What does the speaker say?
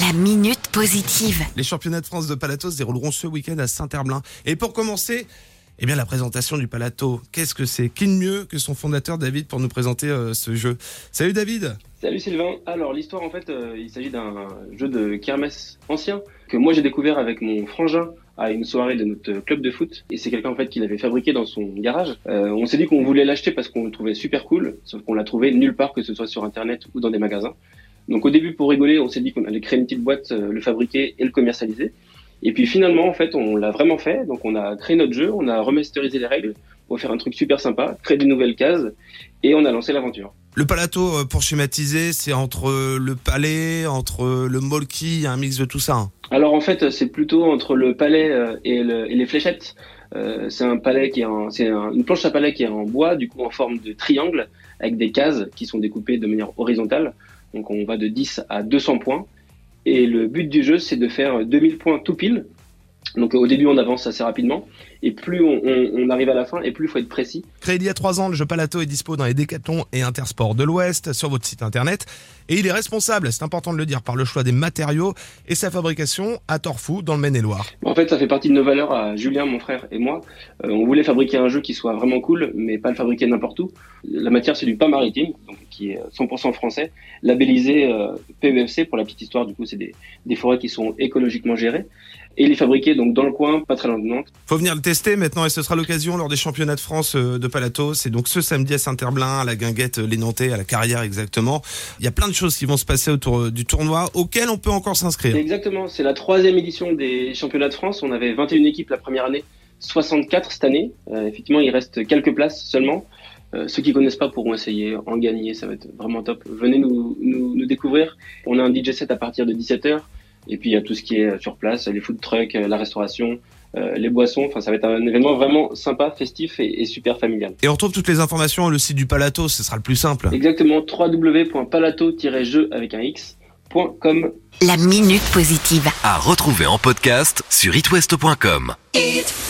La minute positive. Les championnats de France de Palato se dérouleront ce week-end à Saint-Herblain. Et pour commencer, eh bien la présentation du Palato. Qu'est-ce que c'est? Qui de mieux que son fondateur David pour nous présenter euh, ce jeu? Salut David Salut Sylvain. Alors l'histoire en fait, euh, il s'agit d'un jeu de kermesse ancien que moi j'ai découvert avec mon frangin à une soirée de notre club de foot et c'est quelqu'un en fait qui l'avait fabriqué dans son garage. Euh, on s'est dit qu'on voulait l'acheter parce qu'on le trouvait super cool, sauf qu'on l'a trouvé nulle part que ce soit sur internet ou dans des magasins. Donc au début pour rigoler, on s'est dit qu'on allait créer une petite boîte, euh, le fabriquer et le commercialiser. Et puis finalement en fait on l'a vraiment fait, donc on a créé notre jeu, on a remasterisé les règles pour faire un truc super sympa, créer de nouvelles cases et on a lancé l'aventure. Le Palato, euh, pour schématiser, c'est entre le palais, entre le molki, un mix de tout ça. hein. Alors en fait, c'est plutôt entre le palais euh, et, le- et les fléchettes. Euh, c'est un palais qui est en, c'est un- une planche à palais qui est en bois, du coup en forme de triangle, avec des cases qui sont découpées de manière horizontale. Donc on va de 10 à 200 points. Et le but du jeu, c'est de faire 2000 points tout pile. Donc au début, on avance assez rapidement. Et plus on, on- on arrive à la fin, et plus il faut être précis. Créé il y a trois ans, le jeu Palato est dispo dans les Décathlons et Intersport de l'Ouest sur votre site internet. Et il est responsable, c'est important de le dire, par le choix des matériaux et sa fabrication à Torfou dans le Maine-et-Loire. En fait, ça fait partie de nos valeurs à Julien, mon frère et moi. Euh, on voulait fabriquer un jeu qui soit vraiment cool, mais pas le fabriquer n'importe où. La matière, c'est du pain maritime, donc qui est 100% français, labellisé euh, PEFC pour la petite histoire. Du coup, c'est des, des forêts qui sont écologiquement gérées. Et il est fabriqué donc dans le coin, pas très loin de Nantes. Faut venir le tester maintenant et ce sera l'occasion lors des championnats de France euh, de Palato. C'est donc ce samedi à Saint-Herblain, à la Guinguette, euh, les Nantais, à la Carrière exactement. Il y a plein de choses qui vont se passer autour euh, du tournoi auquel on peut encore s'inscrire. Exactement, c'est la troisième édition des championnats de France. On avait 21 équipes la première année, 64 cette année. Euh, effectivement, il reste quelques places seulement. Euh, ceux qui connaissent pas pourront essayer, en gagner, ça va être vraiment top. Venez nous, nous, nous découvrir. On a un DJ set à partir de 17h. Et puis il y a tout ce qui est sur place, les food trucks, euh, la restauration, euh, les boissons. Enfin, ça va être un événement vraiment sympa, festif et, et super familial. Et on retrouve toutes les informations sur le site du Palato, ce sera le plus simple. Exactement, www.palato-jeu avec un x.com. La minute positive. À retrouver en podcast sur itwest.com. It